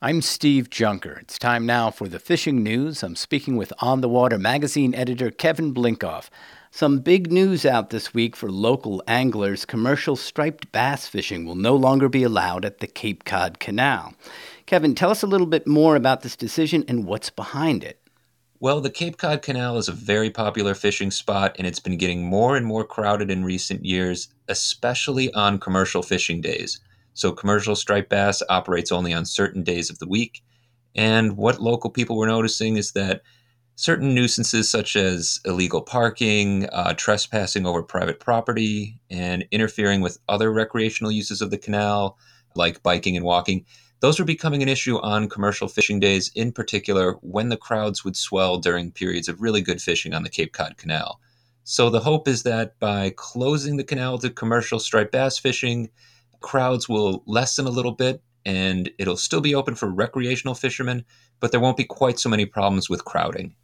I'm Steve Junker. It's time now for the fishing news. I'm speaking with On the Water magazine editor Kevin Blinkoff. Some big news out this week for local anglers. Commercial striped bass fishing will no longer be allowed at the Cape Cod Canal. Kevin, tell us a little bit more about this decision and what's behind it. Well, the Cape Cod Canal is a very popular fishing spot, and it's been getting more and more crowded in recent years, especially on commercial fishing days. So commercial striped bass operates only on certain days of the week. And what local people were noticing is that certain nuisances such as illegal parking, uh, trespassing over private property, and interfering with other recreational uses of the canal, like biking and walking, those were becoming an issue on commercial fishing days, in particular when the crowds would swell during periods of really good fishing on the Cape Cod Canal. So the hope is that by closing the canal to commercial striped bass fishing, crowds will lessen a little bit and it'll still be open for recreational fishermen, but there won't be quite so many problems with crowding.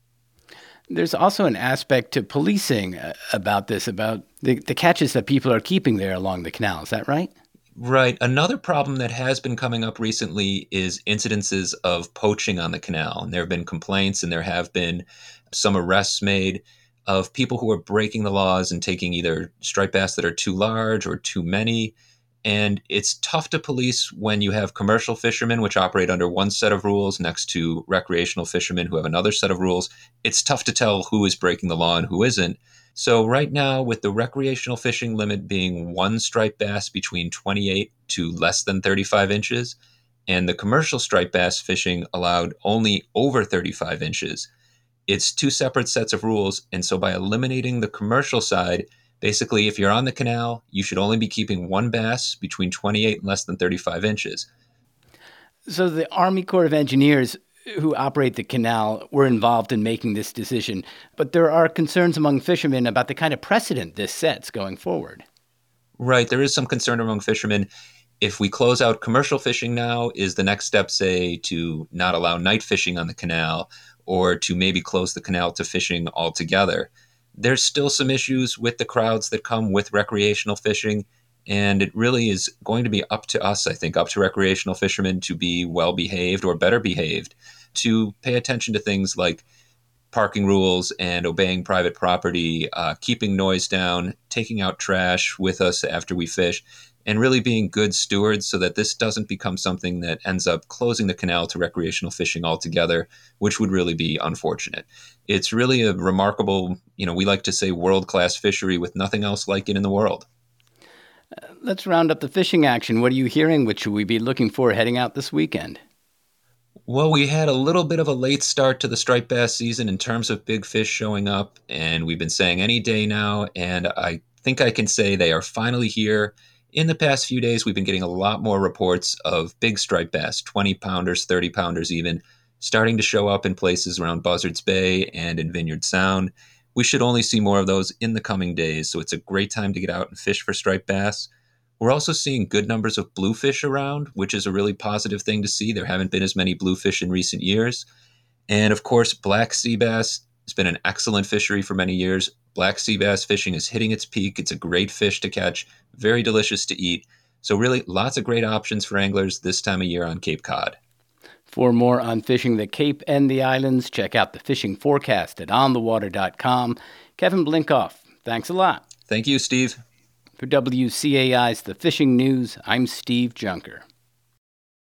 There's also an aspect to policing uh, about this, about the, the catches that people are keeping there along the canal. Is that right? Right. Another problem that has been coming up recently is incidences of poaching on the canal. And there have been complaints and there have been some arrests made of people who are breaking the laws and taking either striped bass that are too large or too many and it's tough to police when you have commercial fishermen, which operate under one set of rules, next to recreational fishermen who have another set of rules. It's tough to tell who is breaking the law and who isn't. So, right now, with the recreational fishing limit being one striped bass between 28 to less than 35 inches, and the commercial striped bass fishing allowed only over 35 inches, it's two separate sets of rules. And so, by eliminating the commercial side, Basically, if you're on the canal, you should only be keeping one bass between 28 and less than 35 inches. So the Army Corps of Engineers who operate the canal were involved in making this decision, but there are concerns among fishermen about the kind of precedent this sets going forward. Right, there is some concern among fishermen. If we close out commercial fishing now, is the next step, say, to not allow night fishing on the canal or to maybe close the canal to fishing altogether? There's still some issues with the crowds that come with recreational fishing. And it really is going to be up to us, I think, up to recreational fishermen to be well behaved or better behaved, to pay attention to things like parking rules and obeying private property, uh, keeping noise down, taking out trash with us after we fish, and really being good stewards so that this doesn't become something that ends up closing the canal to recreational fishing altogether, which would really be unfortunate. It's really a remarkable, you know, we like to say world class fishery with nothing else like it in the world. Uh, let's round up the fishing action. What are you hearing? What should we be looking for heading out this weekend? Well, we had a little bit of a late start to the striped bass season in terms of big fish showing up, and we've been saying any day now, and I think I can say they are finally here in the past few days, we've been getting a lot more reports of big striped bass, 20 pounders, 30 pounders even, starting to show up in places around Buzzards Bay and in Vineyard Sound. We should only see more of those in the coming days, so it's a great time to get out and fish for striped bass. We're also seeing good numbers of bluefish around, which is a really positive thing to see. There haven't been as many bluefish in recent years. And of course, black sea bass has been an excellent fishery for many years. Black sea bass fishing is hitting its peak. It's a great fish to catch, very delicious to eat. So, really, lots of great options for anglers this time of year on Cape Cod. For more on fishing the Cape and the islands, check out the fishing forecast at onthewater.com. Kevin Blinkoff, thanks a lot. Thank you, Steve. For WCAI's The Fishing News, I'm Steve Junker.